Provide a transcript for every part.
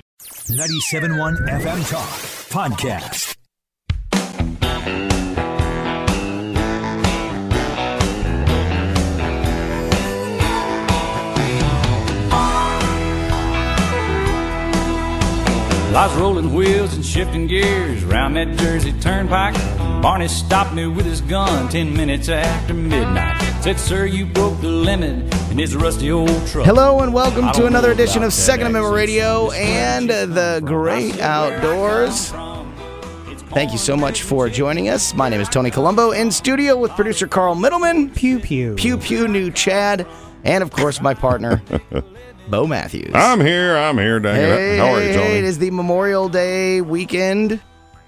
97.1 FM Talk Podcast. Lots rolling wheels and shifting gears round that Jersey turnpike. Barney stopped me with his gun ten minutes after midnight. Said, Sir, you broke the limit in his rusty old truck. Hello and welcome to another edition of Second Amendment. Radio and the Great Outdoors. Thank you so much for joining us. My name is Tony Colombo in studio with producer Carl Middleman, Pew pew. Pew Pew New Chad, and of course my partner, Bo Matthews. I'm here. I'm here. Dang Hey, it. How are you, Tony? It is the Memorial Day weekend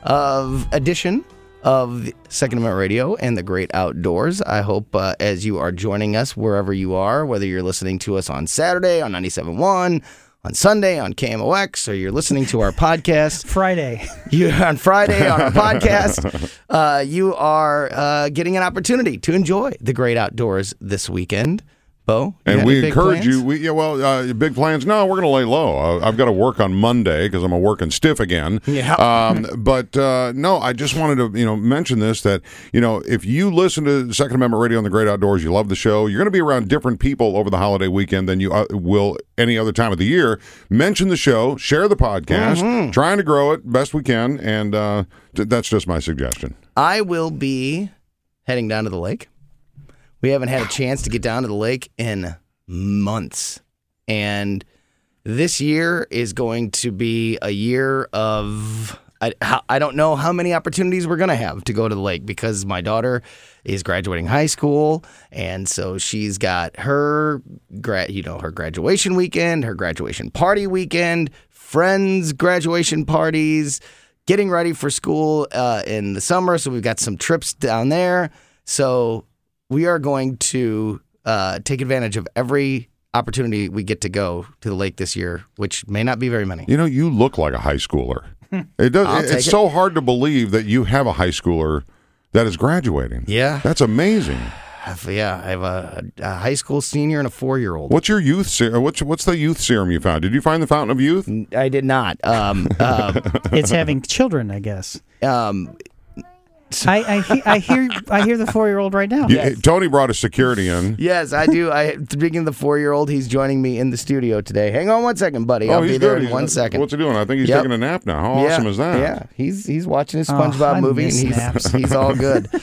of edition of Second Amendment Radio and the Great Outdoors. I hope uh, as you are joining us wherever you are, whether you're listening to us on Saturday on 97.1, on Sunday on KMOX, or you're listening to our podcast Friday. you on Friday on our podcast, uh, you are uh, getting an opportunity to enjoy the great outdoors this weekend. Bo, and we encourage plans? you. We, yeah, well, uh, big plans. No, we're going to lay low. Uh, I've got to work on Monday because I'm a working stiff again. Yeah. Um, but uh, no, I just wanted to you know mention this that you know if you listen to Second Amendment Radio on the Great Outdoors, you love the show. You're going to be around different people over the holiday weekend than you uh, will any other time of the year. Mention the show, share the podcast, Mm-hmm. trying to grow it best we can, and uh, th- that's just my suggestion. I will be heading down to the lake. We haven't had a chance to get down to the lake in months. And this year is going to be a year of. I, I don't know how many opportunities we're going to have to go to the lake because my daughter is graduating high school. And so she's got her, gra- you know, her graduation weekend, her graduation party weekend, friends' graduation parties, getting ready for school uh, in the summer. So we've got some trips down there. So we are going to uh, take advantage of every opportunity we get to go to the lake this year, which may not be very many. You know, you look like a high schooler. It does. I'll it's take it. so hard to believe that you have a high schooler that is graduating. Yeah. that's amazing. Yeah, I have a, a high school senior and a four year old. What's your youth? Ser- what's what's the youth serum you found? Did you find the fountain of youth? I did not. Um, um, It's having children, I guess. um, I I, he- I hear I hear the four year old right now. You- Tony brought a security in. yes, I do. I speaking of the four year old, he's joining me in the studio today. Hang on one second, buddy. oh, I'll he's be there good. in one He's- second. What's he doing? I think he's Yep. taking a nap now. How yeah, awesome is that? Yeah, he's he's watching his Oh, SpongeBob I movie and he's naps. he's all good.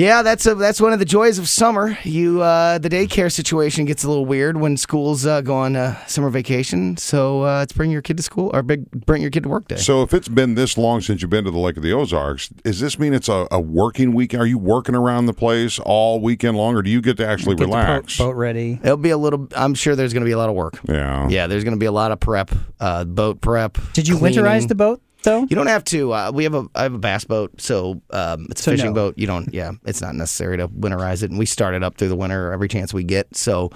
Yeah, that's a, that's one of the joys of summer. You uh, the daycare situation gets a little weird when schools uh, go on uh, summer vacation. So uh, it's bring your kid to school or big bring your kid to work day. So if it's been this long since you've been to the Lake of the Ozarks, does this mean it's a, a working week? Are you working around the place all weekend long, or do you get to actually Get the relax? boat ready. It'll be a little. I'm sure there's going to be a lot of work. Yeah. Yeah, there's going to be a lot of prep, uh, boat prep. Did you cleaning. winterize the boat though? You don't have to. Uh, we have a I have a bass boat, so um, it's a So fishing no. boat. You don't. Yeah, it's not necessary to winterize it, and we start it up through the winter every chance we get. So,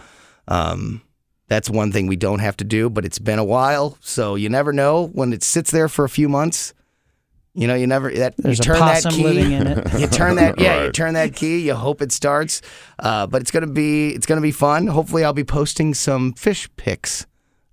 um, that's one thing we don't have to do. But it's been a while, so you never know when it sits there for a few months. You know, you never that There's you a turn that key. living in it. You turn that yeah, you turn that key. You hope it starts, uh, but it's gonna be it's gonna be fun. Hopefully, I'll be posting some fish pics.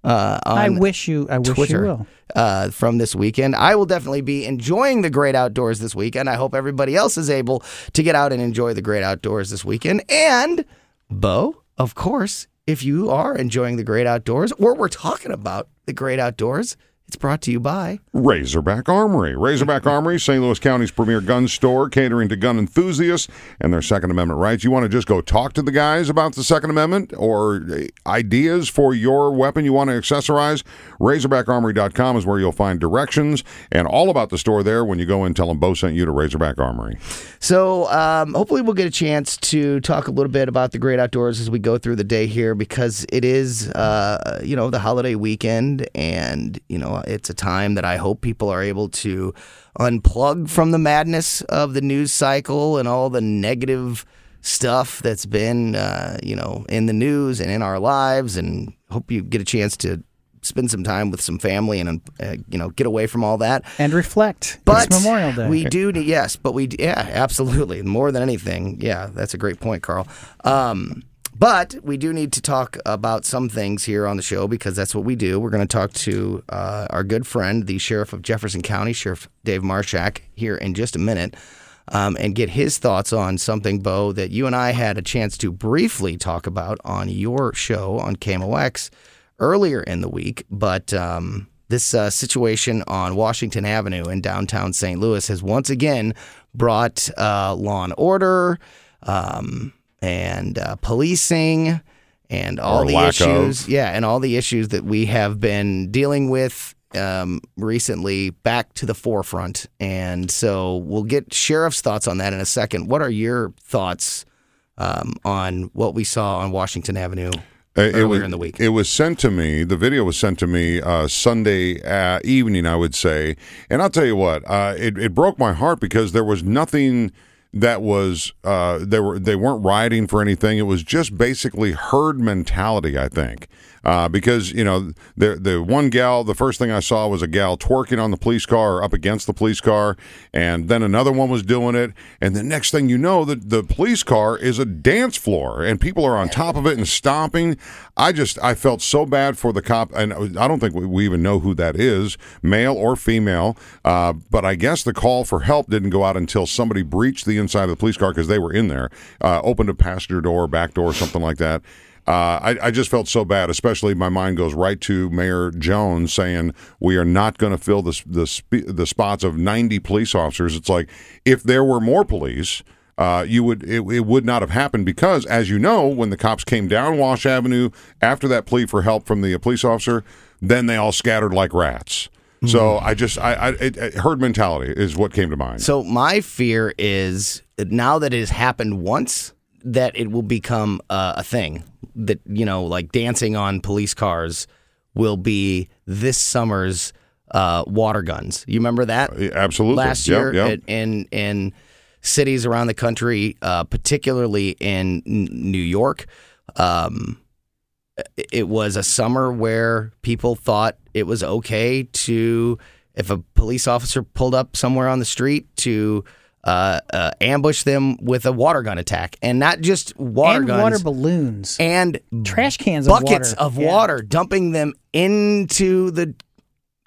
Uh, I wish you. I wish Twitter you will. uh, from this weekend. I will definitely be enjoying the great outdoors this weekend. I hope everybody else is able to get out and enjoy the great outdoors this weekend. And, Bo, of course, if you are enjoying the great outdoors or we're talking about the great outdoors, It's brought to you by Razorback Armory. Razorback Armory, St. Louis County's premier gun store, catering to gun enthusiasts and their Second Amendment rights. You want to just go talk to the guys about the Second Amendment or uh, ideas for your weapon you want to accessorize? RazorbackArmory.com is where you'll find directions and all about the store there when you go in. Tell them Bo sent you to Razorback Armory. So um, hopefully we'll get a chance to talk a little bit about the great outdoors as we go through the day here because it is, uh, you know, the holiday weekend and, you know, it's a time that I hope people are able to unplug from the madness of the news cycle and all the negative stuff that's been, uh, you know, in the news and in our lives and hope you get a chance to spend some time with some family and uh, you know get away from all that and reflect. But it's Memorial Day. we do yes, but we yeah absolutely more than anything yeah that's a great point, Carl. Um, but we do need to talk about some things here on the show because that's what we do. We're going to talk to uh, our good friend, the sheriff of Jefferson County, Sheriff Dave Marshak, here in just a minute. Um, and get his thoughts on something, Bo, that you and I had a chance to briefly talk about on your show on KMOX earlier in the week. But um, this uh, situation on Washington Avenue in downtown St. Louis has once again brought uh, law and order um, and uh, policing and all Or the issues. of. Yeah, and all the issues that we have been dealing with um, recently back to the forefront. And so we'll get Sheriff's thoughts on that in a second. What are your thoughts um, on what we saw on Washington Avenue Uh, earlier it was, in the week? It was sent to me. The video was sent to me uh, Sunday uh, evening, I would say. And I'll tell you what, uh, it, it broke my heart because there was nothing that was uh, they were they weren't rioting for anything. It was just basically herd mentality. I think. Uh, because you know the the one gal, the first thing I saw was a gal twerking on the police car or up against the police car, and then another one was doing it, and the next thing you know, the the police car is a dance floor, and people are on top of it and stomping. I just I felt so bad for the cop, and I don't think we, even know who that is, male or female. Uh, but I guess the call for help didn't go out until somebody breached the inside of the police car because they were in there, uh, opened a passenger door, back door, something like that. Uh, I, I just felt so bad, especially my mind goes right to Mayor Jones saying we are not going to fill the the, the spots of 90 police officers. It's like if there were more police, uh, you would it, it would not have happened because, as you know, when the cops came down Wash Avenue after that plea for help from the police officer, then they all scattered like rats. So I just I, I it, it, herd mentality is what came to mind. So my fear is now that it has happened once, that it will become uh, a thing. That you know, like dancing on police cars, will be this summer's uh, water guns. You remember that? Absolutely. Last Yep, year yep. in in cities around the country, uh, particularly in New York. Um, it was a summer where people thought it was okay to, if a police officer pulled up somewhere on the street, to uh, uh, ambush them with a water gun attack, and not just water and guns, water balloons and trash cans, buckets of of water. water, dumping them into the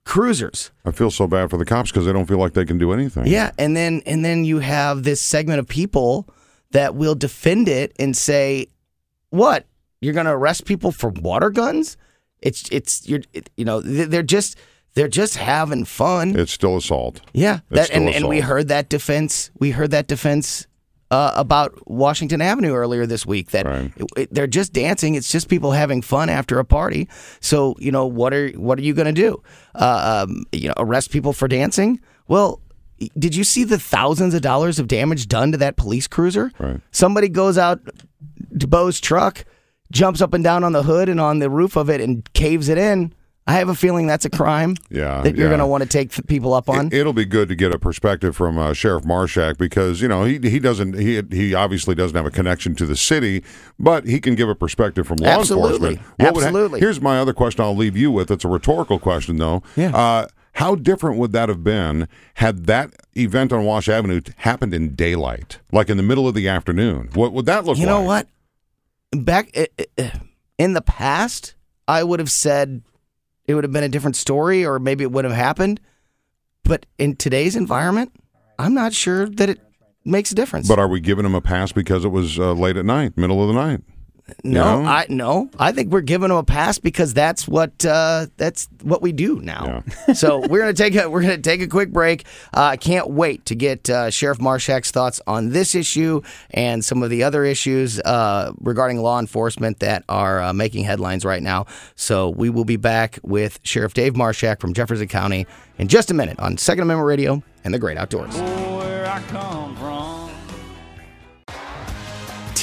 cruisers. I feel so bad for the cops because they don't feel like they can do anything. Yeah, and then and then you have this segment of people that will defend it and say, "What? You're going to arrest people for water guns? It's it's you're it, you know they're just they're just having fun. It's still assault. yeah, that and, still and we heard that defense. We heard that defense uh, about Washington Avenue earlier this week. That it- it- they're just dancing. It's just people having fun after a party. So you know what are what are you going to do? Uh, um, you know, arrest people for dancing? Well. Did you see the thousands of dollars of damage done to that police cruiser? Right. Somebody goes out to Bo's truck, jumps up and down on the hood and on the roof of it and caves it in. I have a feeling that's a crime. Yeah, that you're yeah. going to want to take people up on. It, will be good to get a perspective from uh, Sheriff Marshak because you know he he doesn't he he obviously doesn't have a connection to the city, but he can give a perspective from law Absolutely. enforcement. What would ha- Absolutely. here's my other question. I'll leave you with. It's a rhetorical question though. Yeah. Uh, how different would that have been had that event on Wash Avenue happened in daylight, like in the middle of the afternoon? What would that look you like? You know what? Back i- i- in the past, I would have said it would have been a different story, or maybe it would have happened. But in today's environment, I'm not sure that it makes a difference. But are we giving him a pass because it was uh, late at night, middle of the night? No, know? I no. I think we're giving them a pass because that's what uh, that's what we do now. so we're gonna take a we're gonna take a quick break. Uh, I can't wait to get uh, Sheriff Marshak's thoughts on this issue and some of the other issues uh, regarding law enforcement that are uh, making headlines right now. So we will be back with Sheriff Dave Marshak from Jefferson County in just a minute on Second Amendment Radio and the Great Outdoors. Where I come from.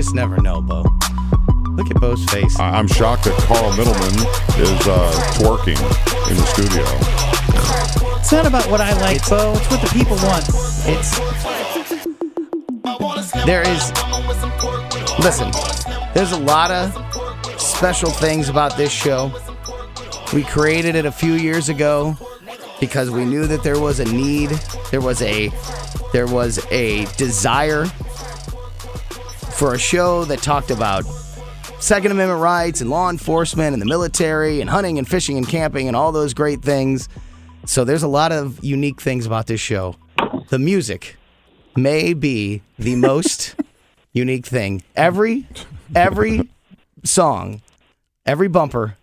Just never know, Bo. Look at Bo's face. I- I'm shocked that Carl Middleman is uh, twerking in the studio. It's not about what I like, Bo. It's what the people want. It's there is listen. There's a lot of special things about this show. We created it a few years ago because we knew that there was a need, there was a there was a desire for a show that talked about Second Amendment rights and law enforcement and the military and hunting and fishing and camping and all those great things. So there's a lot of unique things about this show. The music may be the most unique thing. Every every song, every bumper,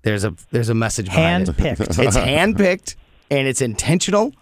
there's a there's a message behind it. Handpicked. It's handpicked and it's intentional,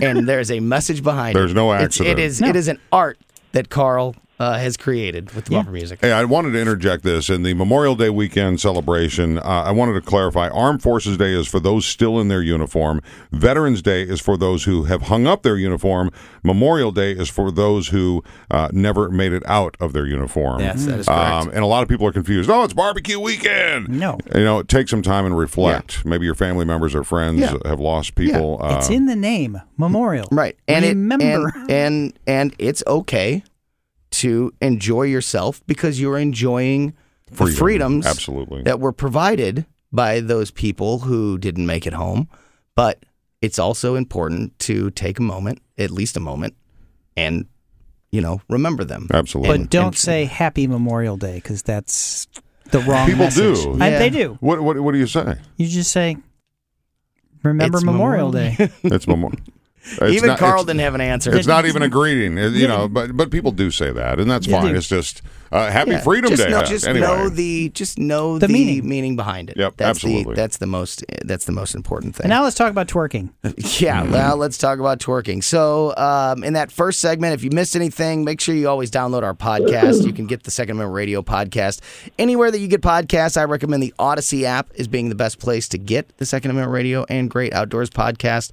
and there's a message behind it. There's no It's- it is No. it is an art that Carl uh, has created with the bumper music. Hey, I wanted to interject this in the Memorial Day weekend celebration. Uh, I wanted to clarify: Armed Forces Day is for those still in their uniform. Veterans Day is for those who have hung up their uniform. Memorial Day is for those who uh, never made it out of their uniform. Yes, that is correct. Um, and a lot of people are confused. Oh, it's barbecue weekend. No. You know, take some time and reflect. Maybe your family members or friends Yeah. have lost people. Uh, it's in the name, memorial. Right. And Remember. it and, and and it's okay to enjoy yourself because you're enjoying the Freedom. freedoms Absolutely. that were provided by those people who didn't make it home. But it's also important to take a moment, at least a moment, and you know, remember them. Absolutely. but don't and- say Happy Memorial Day because that's the wrong thing. People message. do. I- Yeah. they do. what, what What do you say? You just say, Remember It's Memorial, Memorial Day. It's Memorial. Even not, Carl didn't have an answer. It's not even a greeting, you know. But but people do say that, and that's fine. It's just uh, Happy Yeah, Freedom just Day. Know, just anyway, know the just know the, The meaning. meaning. behind it. Yep, that's absolutely. The, that's the most that's the most important thing. And now let's talk about twerking. Yeah, well, let's talk about twerking. So, um, in that first segment, if you missed anything, make sure you always download our podcast. You can get the Second Amendment Radio podcast anywhere that you get podcasts. I recommend the Audacy app as being the best place to get the Second Amendment Radio and Great Outdoors podcast.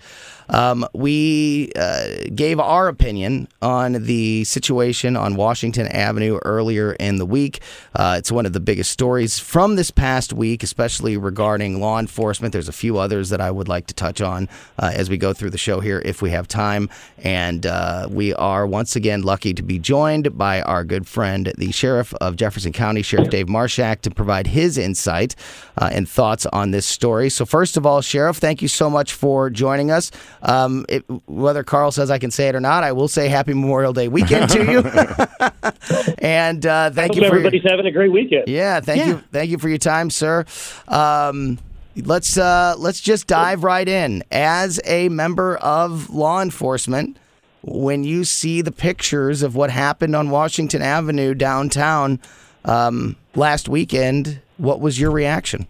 Um, we uh, gave our opinion on the situation on Washington Avenue earlier in the week. Uh, it's one of the biggest stories from this past week, especially regarding law enforcement. There's a few others that I would like to touch on uh, as we go through the show here if we have time. And uh, we are once again lucky to be joined by our good friend, the Sheriff of Jefferson County, Sheriff Dave Marshak, to provide his insight uh, and thoughts on this story. So, first of all, Sheriff, thank you so much for joining us. Um, it, whether Carl says I can say it or not, I will say Happy Memorial Day weekend to you. and uh, thank Hope you for your- everybody's having a great weekend. yeah, thank Yeah. you, thank you for your time, sir. Um, let's uh, let's just dive right in. As a member of law enforcement, when you see the pictures of what happened on Washington Avenue downtown um, last weekend, what was your reaction?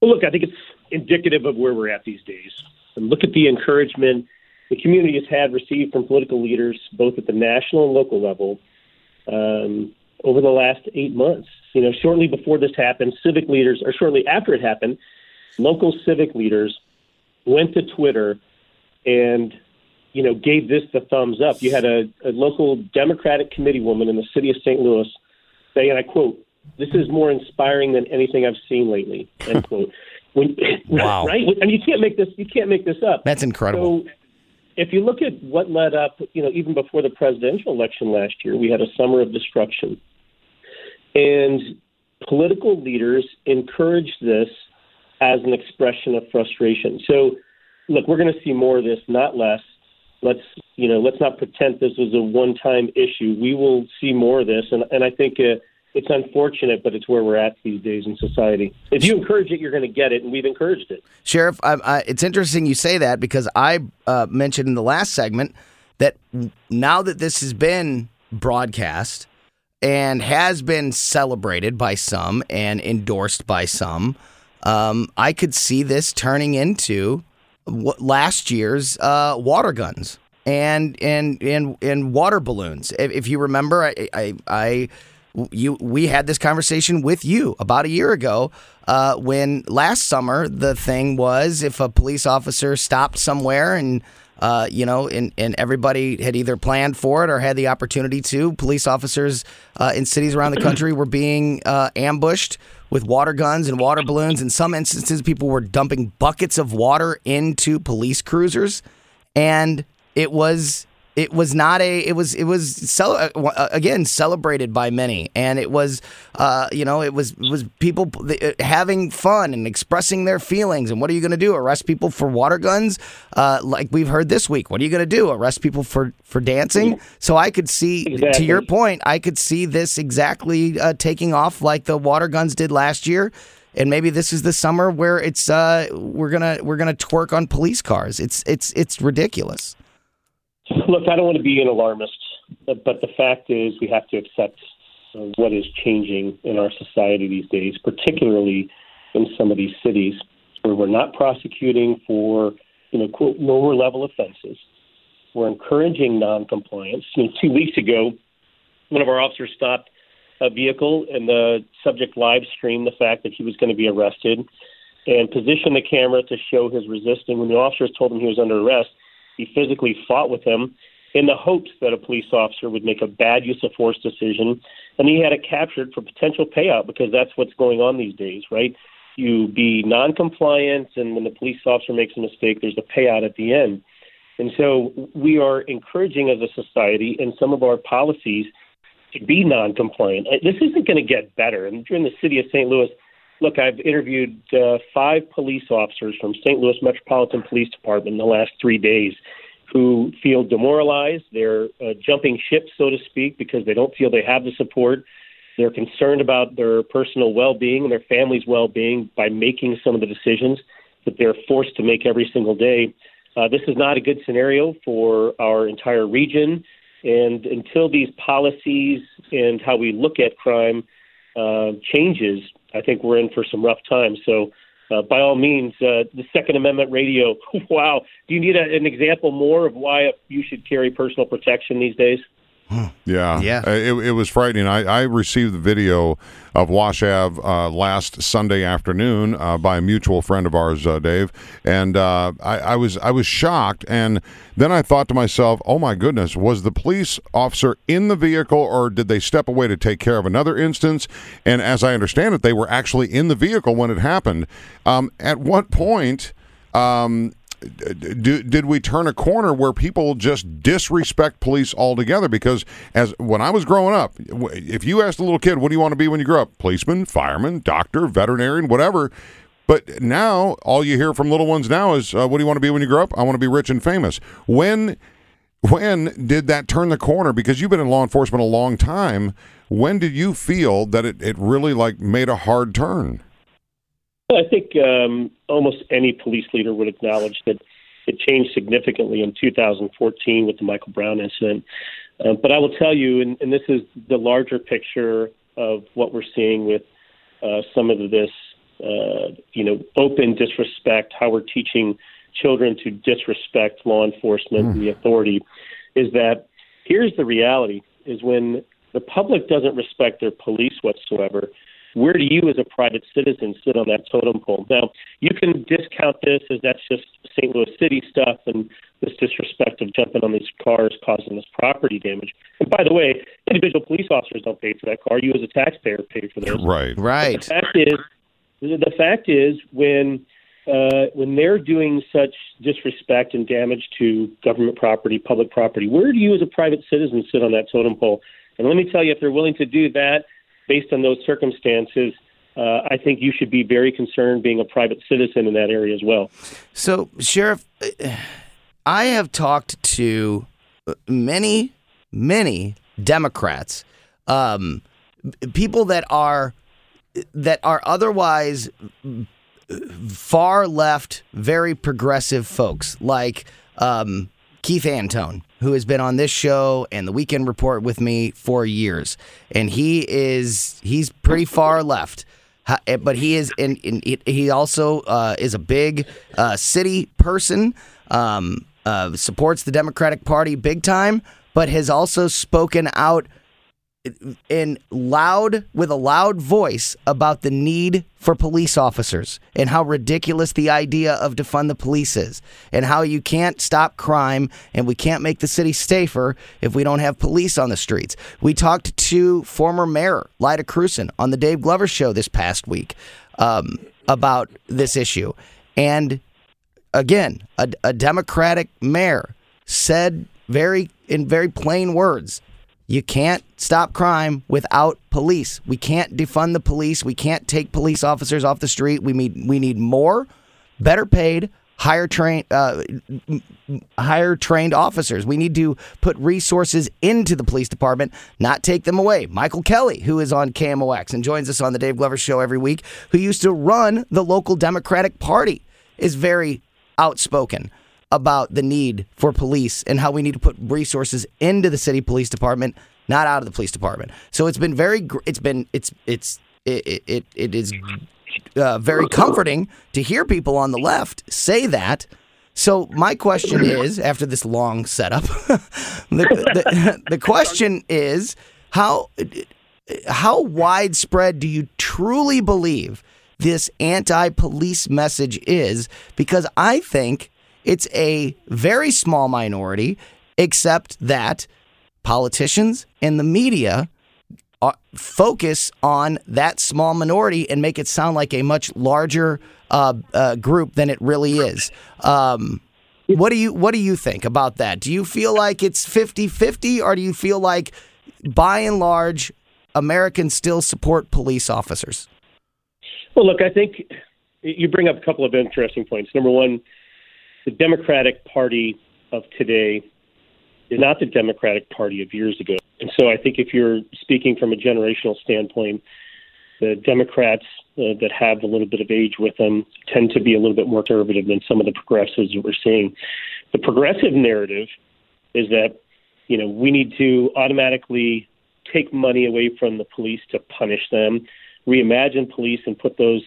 Well, look, I think it's indicative of where we're at these days. And look at the encouragement the community has had received from political leaders, both at the national and local level, um, over the last eight months. You know, shortly before this happened, civic leaders, or shortly after it happened, local civic leaders went to Twitter and you know gave this the thumbs up. You had a, a local Democratic committee woman in the city of St. Louis say, and I quote, "This is more inspiring than anything I've seen lately." End quote. When, Wow. right? And you can't make this. You can't make this up. That's incredible. So, if you look at what led up, you know, even before the presidential election last year, we had a summer of destruction. And political leaders encouraged this as an expression of frustration. So, look, we're going to see more of this, not less. Let's, you know, let's not pretend this was a one-time issue. We will see more of this, and and I think uh, it's unfortunate, but it's where we're at these days in society. If you encourage it, you're going to get it, and we've encouraged it. Sheriff, I, I, it's interesting you say that because I uh, mentioned in the last segment that now that this has been broadcast and has been celebrated by some and endorsed by some, um, I could see this turning into what last year's uh, water guns and and and and water balloons. If, if you remember, I, I, I you we had this conversation with you about a year ago uh, when last summer the thing was if a police officer stopped somewhere and uh, you know, and, and everybody had either planned for it or had the opportunity to. Police officers uh, in cities around the country were being uh, ambushed with water guns and water balloons. In some instances, people were dumping buckets of water into police cruisers, and it was it was not a it was it was cel- uh, again celebrated by many. And it was uh, you know it was it was people uh, having fun and expressing their feelings. And what are you going to do? Arrest people for water guns? Uh, like we've heard this week. What are you going to do? Arrest people for for dancing? So i could see Exactly. to your point i could see this exactly uh, taking off like the water guns did last year. And maybe this is the summer where it's uh, we're gonna we're gonna twerk on police cars. It's it's it's ridiculous Look, I don't want to be an alarmist, but, but the fact is we have to accept what is changing in our society these days, particularly in some of these cities where we're not prosecuting for, you know, quote, lower level offenses. We're encouraging noncompliance. You know, two weeks ago, one of our officers stopped a vehicle, and the subject live streamed the fact that he was going to be arrested and positioned the camera to show his resisting. When the officers told him he was under arrest, he physically fought with him in the hopes that a police officer would make a bad use of force decision. And he had it captured for potential payout because that's what's going on these days, right? You be non compliant, and when the police officer makes a mistake, there's a payout at the end. And so we are encouraging as a society in some of our policies to be non compliant. This isn't going to get better. And during the city of St. Louis, look, I've interviewed uh, five police officers from St. Louis Metropolitan Police Department in the last three days who feel demoralized. They're uh, jumping ship, so to speak, because they don't feel they have the support. They're concerned about their personal well being and their family's well being by making some of the decisions that they're forced to make every single day. Uh, this is not a good scenario for our entire region. And until these policies and how we look at crime uh, changes, I think we're in for some rough times. So, uh, by all means, uh, the Second Amendment radio. Wow. Do you need a, an example more of why you should carry personal protection these days? Yeah, Yeah. Uh, It, it was frightening. I, I received the video of Wash Ave uh, last Sunday afternoon uh, by a mutual friend of ours, uh, Dave, and uh, I, I was I was shocked. And then I thought to myself, "Oh my goodness, was the police officer in the vehicle, or did they step away to take care of another instance?" And as I understand it, they were actually in the vehicle when it happened. Um, at what point? Um, do, did we turn a corner where people just disrespect police altogether? Because as when I was growing up, if you asked a little kid, "What do you want to be when you grow up?" Policeman, fireman, doctor, veterinarian, whatever. But now all you hear from little ones now is, uh, "What do you want to be when you grow up?" I want to be rich and famous. When when did that turn the corner? Because you've been in law enforcement a long time. When did you feel that it, it really like made a hard turn? I think um, almost any police leader would acknowledge that it changed significantly in 2014 with the Michael Brown incident. Uh, but I will tell you, and, and this is the larger picture of what we're seeing with uh, some of this, uh, you know, open disrespect, how we're teaching children to disrespect law enforcement and the authority, is that here's the reality: is when the public doesn't respect their police whatsoever, where do you as a private citizen sit on that totem pole? Now, you can discount this as that's just St. Louis City stuff and this disrespect of jumping on these cars causing this property damage. And by the way, individual police officers don't pay for that car. You as a taxpayer pay for this. Right. right The fact is, the fact is, when uh, when they're doing such disrespect and damage to government property, public property, where do you as a private citizen sit on that totem pole? And let me tell you, if they're willing to do that based on those circumstances, uh, I think you should be very concerned being a private citizen in that area as well. So, Sheriff, I have talked to many, many Democrats, um, people that are that are otherwise far left, very progressive folks like um, Keith Antone, who has been on this show and the Weekend Report with me for years, and he is he's pretty far left. Eh, but he is, and he also uh, is a big uh, city person. Um, uh, supports the Democratic Party big time, but has also spoken out in loud with a loud voice about the need for police officers and how ridiculous the idea of defund the police is and how you can't stop crime and we can't make the city safer if we don't have police on the streets. We talked to former mayor Lyda Krewson on the Dave Glover show this past week um, about this issue and again a, a Democratic mayor said very in very plain words you can't stop crime without police. We can't defund the police. We can't take police officers off the street. We need we need more, better paid, higher trained uh, higher trained officers. We need to put resources into the police department, not take them away. Michael Kelly, who is on KMOX and joins us on the Dave Glover show every week, who used to run the local Democratic Party, is very outspoken about the need for police and how we need to put resources into the city police department, not out of the police department. So it's been very, it's been, it's, it's, it, it, it is uh, very comforting to hear people on the left say that. So my question is, after this long setup, the, the, the question is how how widespread do you truly believe this anti-police message is? Because I think it's a very small minority, except that politicians and the media uh, focus on that small minority and make it sound like a much larger uh, uh, group than it really is. Um, what do you what do you think about that? Do you feel like it's 50-50 or do you feel like by and large Americans still support police officers? Well, look, I think you bring up a couple of interesting points. Number one, the Democratic Party of today is not the Democratic Party of years ago. And so I think if you're speaking from a generational standpoint, the Democrats uh, that have a little bit of age with them tend to be a little bit more conservative than some of the progressives that we're seeing. The progressive narrative is that, you know, we need to automatically take money away from the police to punish them, reimagine police and put those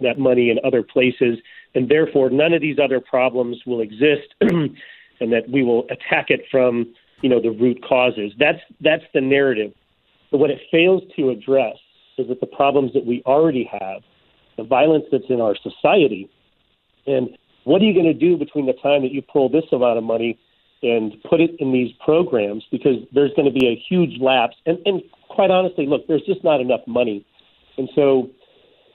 that money in other places and therefore none of these other problems will exist, and that we will attack it from you know the root causes. That's that's the narrative. But what it fails to address is that the problems that we already have, the violence that's in our society, and what are you going to do between the time that you pull this amount of money and put it in these programs? Because there's going to be a huge lapse, and, and quite honestly, look, there's just not enough money, and so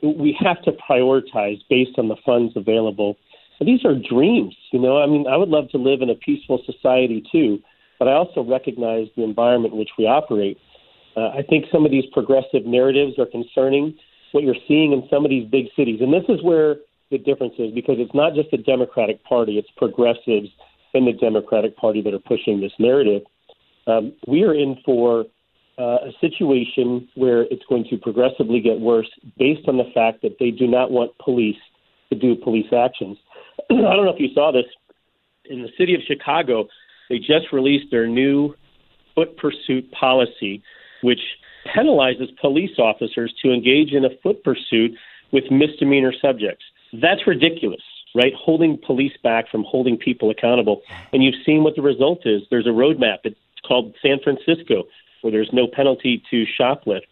we have to prioritize based on the funds available. And these are dreams, you know. I mean, I would love to live in a peaceful society too, but I also recognize the environment in which we operate. Uh, I think some of these progressive narratives are concerning. What you're seeing in some of these big cities, and this is where the difference is, because it's not just the Democratic Party; it's progressives in the Democratic Party that are pushing this narrative. Um, we are in for uh, a situation where it's going to progressively get worse based on the fact that they do not want police to do police actions. I don't know if you saw this. In the city of Chicago, they just released their new foot pursuit policy, which penalizes police officers to engage in a foot pursuit with misdemeanor subjects. That's ridiculous, right? Holding police back from holding people accountable. And you've seen what the result is. There's a roadmap. It's called San Francisco where there's no penalty to shoplift.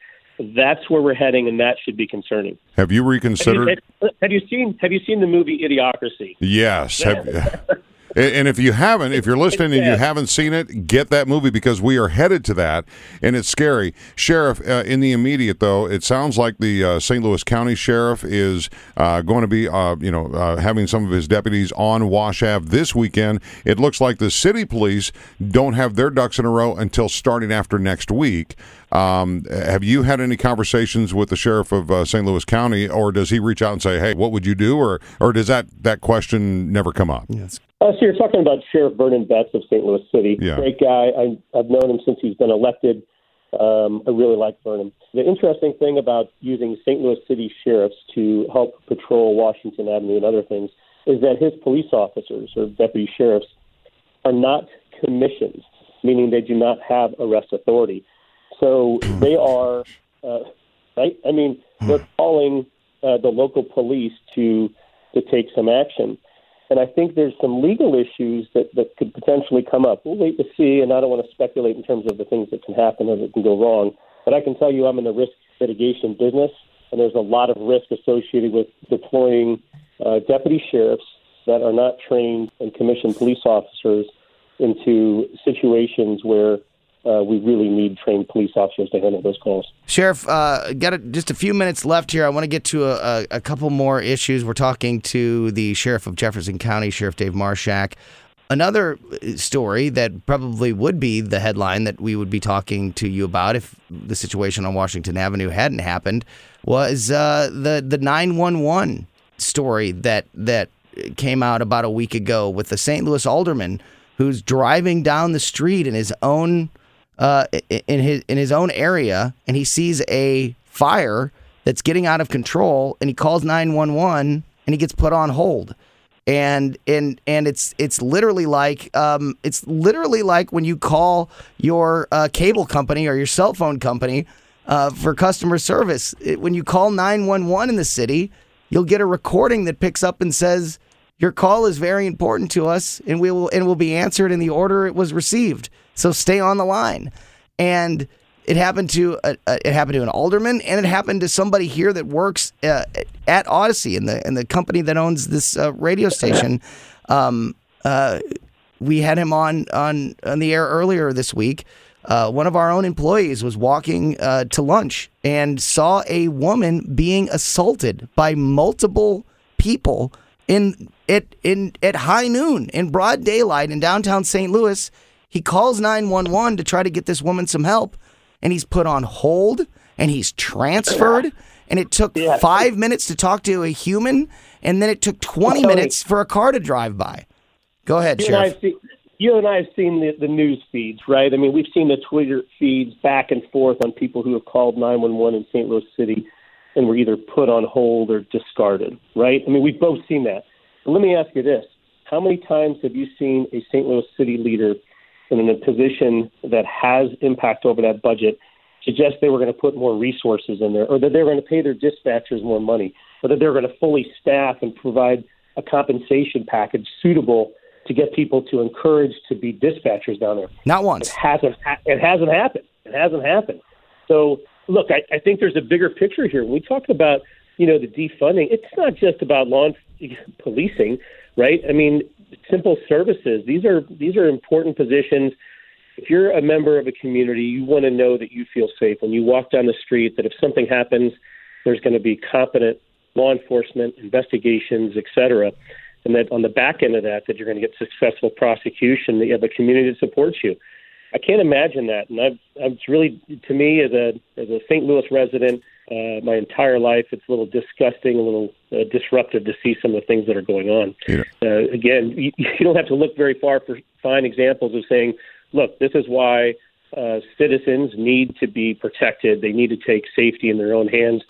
That's where we're heading, and that should be concerning. Have you reconsidered? Have you, have you seen Have you seen the movie Idiocracy? Yes. Have, And, if you haven't, if you're listening and you haven't seen it, get that movie because we are headed to that, and it's scary. Sheriff, uh, in the immediate though, it sounds like the uh, St. Louis County Sheriff is uh, going to be, uh, you know, uh, having some of his deputies on Wash Ave this weekend. It looks like the city police don't have their ducks in a row until starting after next week. Um, have you had any conversations with the sheriff of uh, St. Louis County, or does he reach out and say, "Hey, what would you do?" or or does that that question never come up? Yes. Uh, so you're talking about Sheriff Vernon Betts of St. Louis City. Yeah. Great guy. I, I've known him since he's been elected. Um, I really like Vernon. The interesting thing about using St. Louis City sheriffs to help patrol Washington Avenue and other things is that his police officers or deputy sheriffs are not commissioned, meaning they do not have arrest authority. So they are, uh, right? I mean, they're calling uh, the local police to to take some action. And I think there's some legal issues that, that could potentially come up. We'll wait to see, and I don't want to speculate in terms of the things that can happen or that can go wrong. But I can tell you I'm in the risk mitigation business, and there's a lot of risk associated with deploying uh, deputy sheriffs that are not trained and commissioned police officers into situations where uh, we really need trained police officers to handle those calls. Sheriff, uh, got a, just a few minutes left here. I want to get to a, a, couple more issues. We're talking to the sheriff of Jefferson County, Sheriff Dave Marshak. Another uh, story that probably would be the headline that we would be talking to you about if the situation on Washington Avenue hadn't happened was uh, the the nine one one story that that came out about a week ago with the St. Louis alderman who's driving down the street in his own uh, in his in his own area, and he sees a fire that's getting out of control, and he calls nine one one, and he gets put on hold. And and and it's it's literally like um, it's literally like when you call your uh, cable company or your cell phone company uh, for customer service. It, when you call nine one one in the city, you'll get a recording that picks up and says your call is very important to us, and we will and will be answered in the order it was received. So stay on the line. And it happened to a, a, it happened to an alderman, and it happened to somebody here that works uh, at Audacy and the and the company that owns this uh, radio station. Um, uh, we had him on on on the air earlier this week. Uh, one of our own employees was walking uh, to lunch and saw a woman being assaulted by multiple people in at in at high noon in broad daylight in downtown St. Louis. He calls 911 to try to get this woman some help, and he's put on hold and he's transferred. And it took five minutes to talk to a human, and then it took 20 Tony. minutes for a car to drive by. Go ahead, You Sheriff. have seen, you and I have seen the, the news feeds, right? I mean, we've seen the Twitter feeds back and forth on people who have called 911 in St. Louis City and were either put on hold or discarded, right? I mean, we've both seen that. But let me ask you this How many times have you seen a St. Louis City leader in a position that has impact over that budget suggest they were going to put more resources in there or that they were going to pay their dispatchers more money or that they were going to fully staff and provide a compensation package suitable to get people to encourage to be dispatchers down there. Not once. It hasn't. ha- It hasn't happened. It hasn't happened. So look, I, I think there's a bigger picture here. When we talk about you know the defunding, it's not just about law enf- policing, right? I mean, simple services. These are these are important positions. If you're a member of a community, you want to know that you feel safe when you walk down the street. That if something happens, there's going to be competent law enforcement investigations, et cetera, and that on the back end of that, that you're going to get successful prosecution. That you have a community that supports you. I can't imagine that, and I've, I've really to me as a as a St. Louis resident, uh, my entire life, it's a little disgusting, a little uh, disruptive to see some of the things that are going on. Uh, again, you, you don't have to look very far for fine examples of saying, look, this is why uh, citizens need to be protected. They need to take safety in their own hands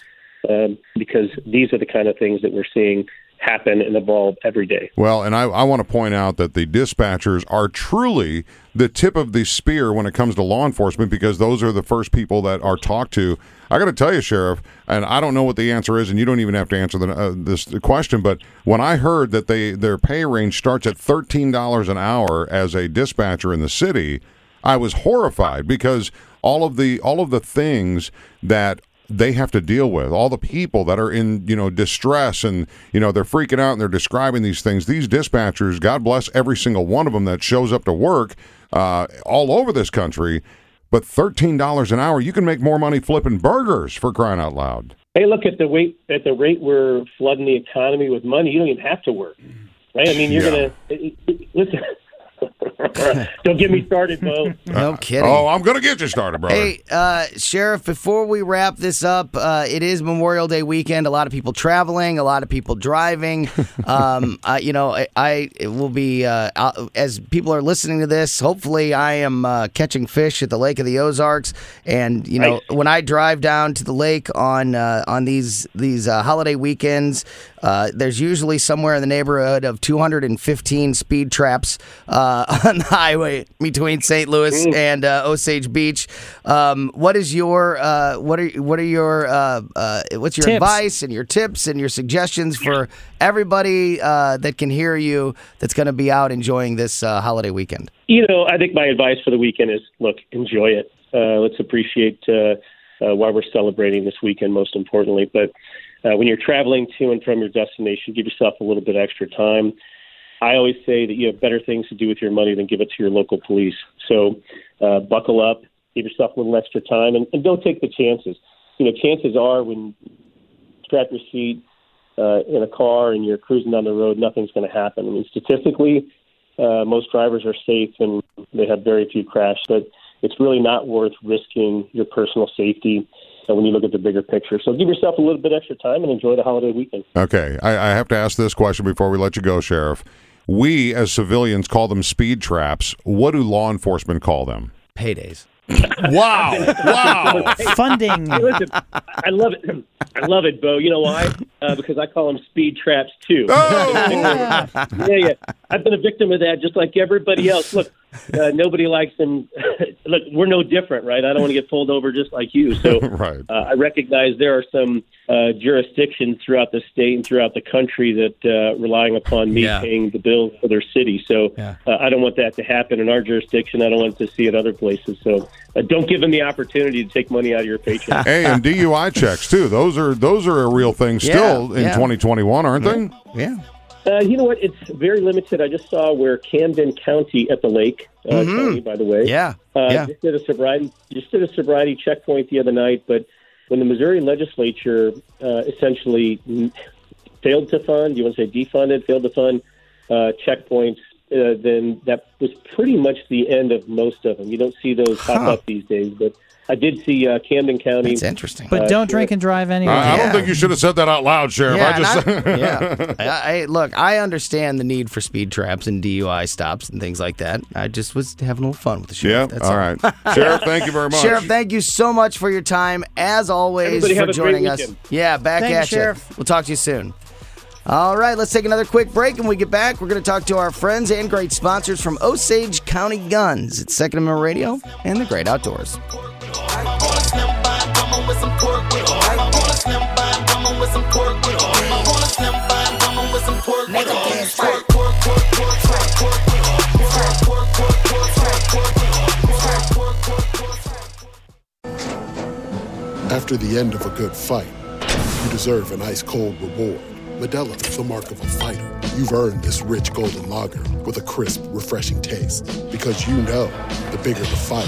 um, because these are the kind of things that we're seeing happen and evolve every day. Well, and I, I want to point out that the dispatchers are truly the tip of the spear when it comes to law enforcement because those are the first people that are talked to. I got to tell you, Sheriff, and I don't know what the answer is, and you don't even have to answer the, uh, this question. But when I heard that they their pay range starts at thirteen dollars an hour as a dispatcher in the city, I was horrified because all of the all of the things that they have to deal with, all the people that are in you know distress and you know they're freaking out and they're describing these things. These dispatchers, God bless every single one of them that shows up to work uh, all over this country. But thirteen dollars an hour, you can make more money flipping burgers for crying out loud. Hey, look at the rate at the rate we're flooding the economy with money. You don't even have to work, right? I mean, you're Yeah. gonna listen. Don't get me started, Bo. No kidding. Oh, I'm gonna get you started, brother. Hey, uh, Sheriff, before we wrap this up, uh, it is Memorial Day weekend. A lot of people traveling, a lot of people driving. um, uh, you know, I, I it will be, uh, uh, as people are listening to this, hopefully I am uh, catching fish at the Lake of the Ozarks. And, you know, when I drive down to the lake on uh, on these, these uh, holiday weekends, uh, there's usually somewhere in the neighborhood of 215 speed traps uh, on the highway between St. Louis and uh, Osage Beach. Um, what is your uh, what are what are your uh, uh, what's your Tips. advice and your tips and your suggestions for everybody uh, that can hear you that's going to be out enjoying this uh, holiday weekend? You know, I think my advice for the weekend is look, enjoy it. Uh, let's appreciate uh, why we're celebrating this weekend, most importantly. But uh, when you're traveling to and from your destination, give yourself a little bit extra time. I always say that you have better things to do with your money than give it to your local police. So uh, buckle up, give yourself a little extra time, and, and don't take the chances. You know, chances are when you strap your seat uh, in a car and you're cruising down the road, nothing's going to happen. I mean, statistically, uh, most drivers are safe and they have very few crashes, but it's really not worth risking your personal safety when you look at the bigger picture. So give yourself a little bit extra time and enjoy the holiday weekend. Okay, I, I have to ask this question before we let you go, Sheriff. We as civilians call them speed traps. What do law enforcement call them? Paydays. Wow! Wow! Funding. Hey, listen, I love it. I love it, Bo. You know why? Uh, because I call them speed traps too. Oh! yeah, yeah. I've been a victim of that, just like everybody else. Look, uh, nobody likes them. Look, we're no different, right? I don't want to get pulled over just like you. So right. uh, I recognize there are some uh, jurisdictions throughout the state and throughout the country that uh, relying upon me Yeah. paying the bills for their city. So Yeah. uh, I don't want that to happen in our jurisdiction. I don't want to see it other places. So uh, don't give them the opportunity to take money out of your paycheck. hey, and DUI checks too. Those are those are a real thing still Yeah, in yeah. 2021, aren't they? Yeah. Uh, you know what? It's very limited. I just saw where Camden County at the lake, uh, Mhm. County, by the way, Yeah. uh, yeah. just did a sobriety just did a sobriety checkpoint the other night. But when the Missouri legislature uh, essentially failed to fund, you want to say defunded, failed to fund uh, checkpoints, uh, then that was pretty much the end of most of them. You don't see those pop Huh. up these days, but I did see uh, Camden County. That's interesting. But Uh, don't drink and drive anyway. I, I don't think you should have said that out loud, Sheriff. Yeah, I just I- yeah. I, I, look, I understand the need for speed traps and DUI stops and things like that. I just was having a little fun with the sheriff. yeah. sheriff. That's All right, Sheriff. Thank you very much. Sheriff, thank you so much for your time, as always, Everybody for have a great joining us. weekend. Yeah, back Thank at you. Sheriff. We'll talk to you soon. All right, let's take another quick break. And when we get back, we're going to talk to our friends and great sponsors from Osage County Guns. It's Second Amendment Radio and the Great Outdoors. After the end of a good fight, you deserve an ice cold reward. Modelo is the mark of a fighter. You've earned this rich golden lager with a crisp, refreshing taste. Because you know the bigger the fight,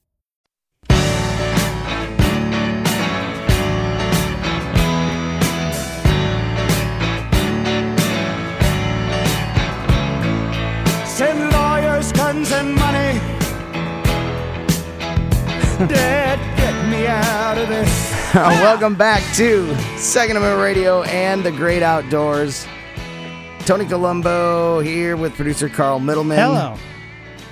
Dad, get me out of this. Welcome back to Second Amendment Radio and the Great Outdoors. Tony Colombo here with producer Carl Middleman. Hello.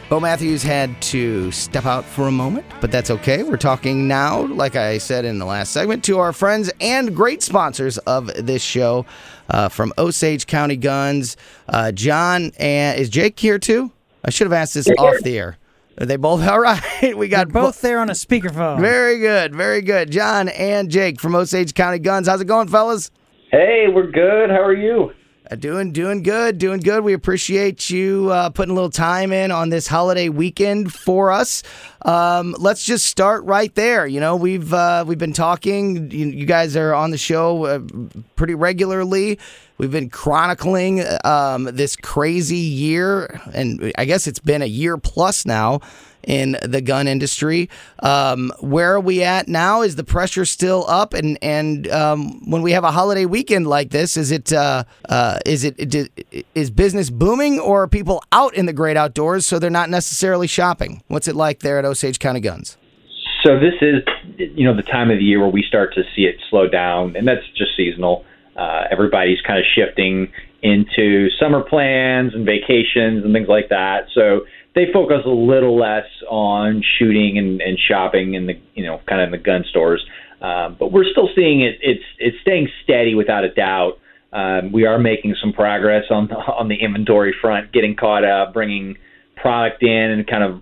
Bo Matthews had to step out for a moment, but that's okay. We're talking now, like I said in the last segment, to our friends and great sponsors of this show uh, from Osage County Guns. Uh, John and is Jake here too? I should have asked this off the air. Are they both all right? We got They're both there on a speakerphone. Very good, very good. John and Jake from Osage County Guns. How's it going, fellas? Hey, we're good. How are you? Uh, doing, doing good, doing good. We appreciate you uh, putting a little time in on this holiday weekend for us. Um, let's just start right there. You know, we've uh, we've been talking. You, you guys are on the show uh, pretty regularly. We've been chronicling um, this crazy year, and I guess it's been a year plus now in the gun industry. Um, where are we at now? Is the pressure still up? And and um, when we have a holiday weekend like this, is it uh, uh, is it is business booming or are people out in the great outdoors so they're not necessarily shopping? What's it like there at Osage County Guns? So this is you know the time of the year where we start to see it slow down, and that's just seasonal. Uh, everybody's kind of shifting into summer plans and vacations and things like that. So they focus a little less on shooting and, and shopping in the you know kind of in the gun stores. Um, but we're still seeing it. It's it's staying steady without a doubt. Um, we are making some progress on the, on the inventory front, getting caught up, bringing product in, and kind of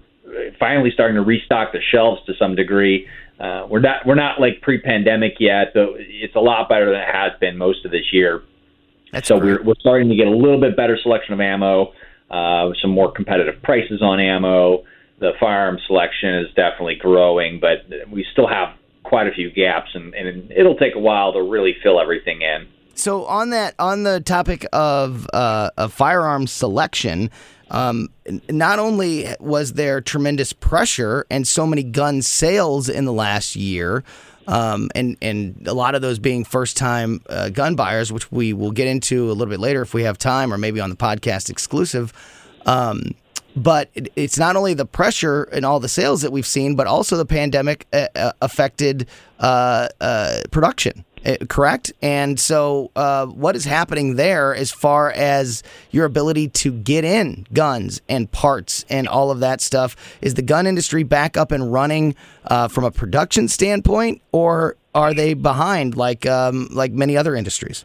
finally starting to restock the shelves to some degree. Uh, we're not we're not like pre-pandemic yet, but it's a lot better than it has been most of this year. That's so we're we're starting to get a little bit better selection of ammo, uh, some more competitive prices on ammo. The firearm selection is definitely growing, but we still have quite a few gaps, and, and it'll take a while to really fill everything in. So on that, on the topic of uh, firearm selection, um, not only was there tremendous pressure and so many gun sales in the last year, um, and and a lot of those being first time uh, gun buyers, which we will get into a little bit later if we have time, or maybe on the podcast exclusive. Um, but it, it's not only the pressure and all the sales that we've seen, but also the pandemic uh, uh, affected uh, uh, production. Uh, correct? And so, uh, what is happening there as far as your ability to get in guns and parts and all of that stuff? Is the gun industry back up and running uh, from a production standpoint, or are they behind like um, like many other industries?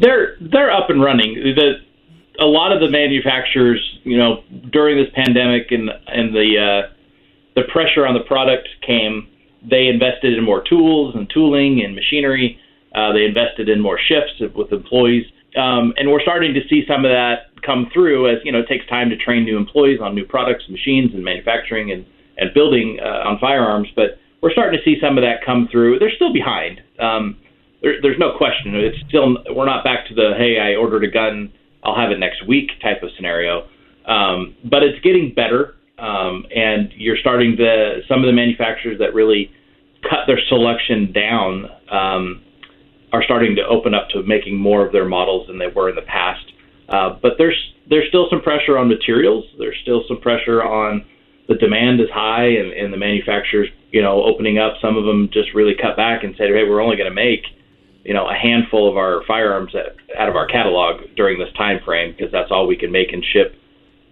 They're they're up and running. The a lot of the manufacturers, you know, during this pandemic and and the uh, the pressure on the product came, they invested in more tools and tooling and machinery. Uh, they invested in more shifts with employees, um, and we're starting to see some of that come through. As you know, it takes time to train new employees on new products, machines, and manufacturing and and building uh, on firearms. But we're starting to see some of that come through. They're still behind. Um, there, there's no question. It's still we're not back to the hey, I ordered a gun I'll have it next week type of scenario. Um, but it's getting better, um, and you're starting to some of the manufacturers that really cut their selection down um, are starting to open up to making more of their models than they were in the past. Uh, but there's there's still some pressure on materials. There's still some pressure on the demand is high, and, and the manufacturers, you know, opening up. Some of them just really cut back and said, "Hey, we're only going to make." you know a handful of our firearms out of our catalog during this time frame because that's all we can make and ship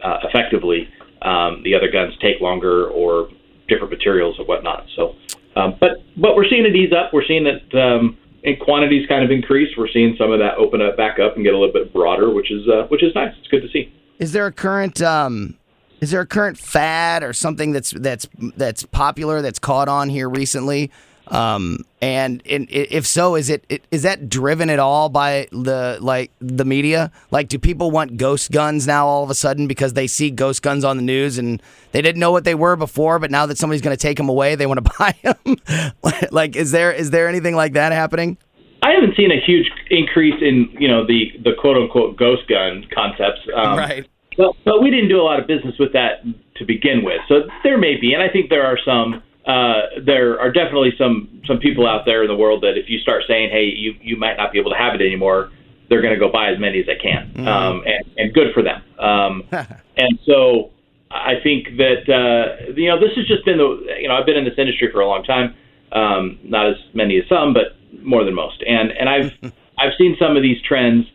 uh, effectively. Um, the other guns take longer or different materials or whatnot. So, um, but but we're seeing it ease up. We're seeing that um, in quantities kind of increase. We're seeing some of that open up back up and get a little bit broader, which is uh, which is nice. It's good to see. Is there a current um, is there a current fad or something that's that's that's popular that's caught on here recently um, and, and if so, is it is that driven at all by the like the media? Like, do people want ghost guns now all of a sudden because they see ghost guns on the news and they didn't know what they were before, but now that somebody's going to take them away, they want to buy them? like, is there is there anything like that happening? I haven't seen a huge increase in you know the the quote unquote ghost gun concepts. Um, right. But, but we didn't do a lot of business with that to begin with, so there may be, and I think there are some uh, there are definitely some some people out there in the world that if you start saying, hey, you you might not be able to have it anymore, they're going to go buy as many as they can, mm-hmm. um, and and good for them. Um, and so I think that uh, you know this has just been the you know I've been in this industry for a long time, um, not as many as some, but more than most, and and I've I've seen some of these trends,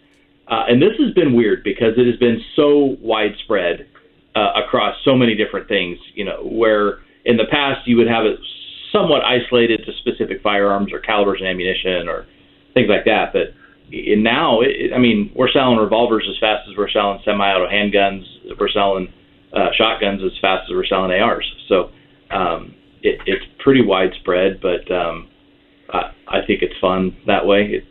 uh, and this has been weird because it has been so widespread uh, across so many different things, you know, where in the past you would have it somewhat isolated to specific firearms or calibers and ammunition or things like that. But now, it, I mean, we're selling revolvers as fast as we're selling semi-auto handguns. We're selling uh, shotguns as fast as we're selling ARs. So um, it, it's pretty widespread, but um, I, I think it's fun that way. It,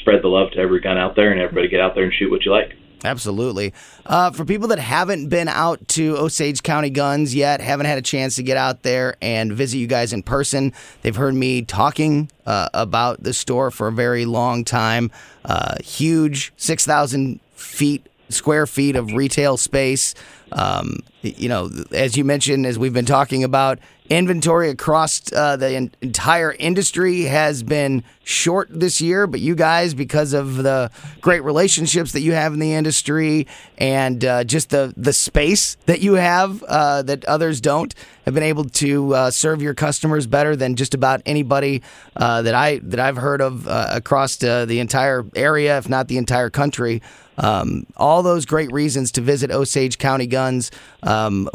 spread the love to every gun out there, and everybody get out there and shoot what you like. Absolutely. Uh, for people that haven't been out to Osage County Guns yet, haven't had a chance to get out there and visit you guys in person, they've heard me talking uh, about the store for a very long time. Uh, huge, 6,000 feet, square feet of retail space. Um, you know, as you mentioned, as we've been talking about, inventory across uh, the en- entire industry has been short this year, but you guys, because of the great relationships that you have in the industry and uh, just the the space that you have uh, that others don't, have been able to uh, serve your customers better than just about anybody uh, that I that I've heard of uh, across the entire area, if not the entire country. Um, all those great reasons to visit Osage County Guns. Um,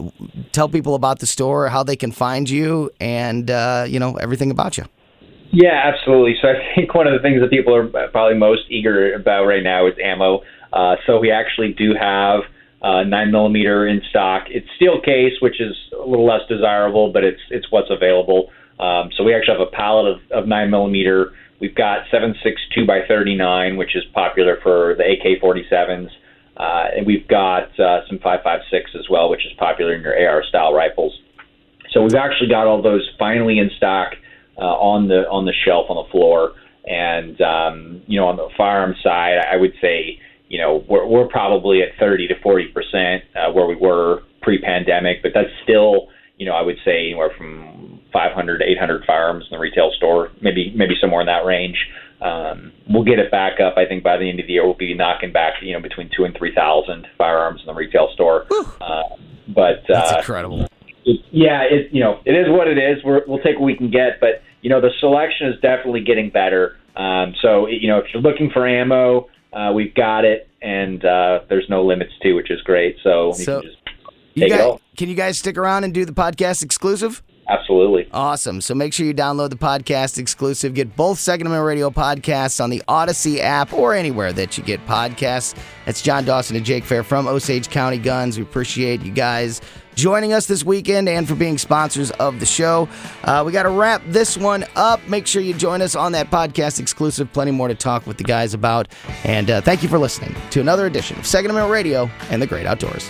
tell people about the store, how they can find you, and uh, you know everything about you. Yeah, absolutely. So I think one of the things that people are probably most eager about right now is ammo. Uh, so we actually do have uh, nine millimeter in stock. It's steel case, which is a little less desirable, but it's it's what's available. Um, so we actually have a pallet of, of nine millimeter. We've got 7.62 by 39, which is popular for the AK-47s, uh, and we've got uh, some 5.56 as well, which is popular in your AR style rifles. So we've actually got all those finally in stock uh, on the on the shelf on the floor, and um, you know on the firearm side, I would say you know we're we're probably at 30 to 40 percent uh, where we were pre-pandemic, but that's still you know I would say anywhere from 500 to 800 firearms in the retail store, maybe maybe somewhere in that range. Um, we'll get it back up. I think by the end of the year, we'll be knocking back you know between two and three thousand firearms in the retail store. Uh, but That's uh, incredible. it, yeah, it you know it is what it is. We're, we'll take what we can get, but you know the selection is definitely getting better. Um, so you know if you're looking for ammo, uh, we've got it, and uh, there's no limits to, which is great. So, you So- can just You take it guys, all. can you guys stick around and do the podcast exclusive? Absolutely. Awesome. So make sure you download the podcast exclusive. Get both Second Amendment Radio podcasts on the Audacy app or anywhere that you get podcasts. That's John Dawson and Jake Fair from Osage County Guns. We appreciate you guys joining us this weekend and for being sponsors of the show. Uh, we got to wrap this one up. Make sure you join us on that podcast exclusive. Plenty more to talk with the guys about. And uh, thank you for listening to another edition of Second Amendment Radio and the Great Outdoors.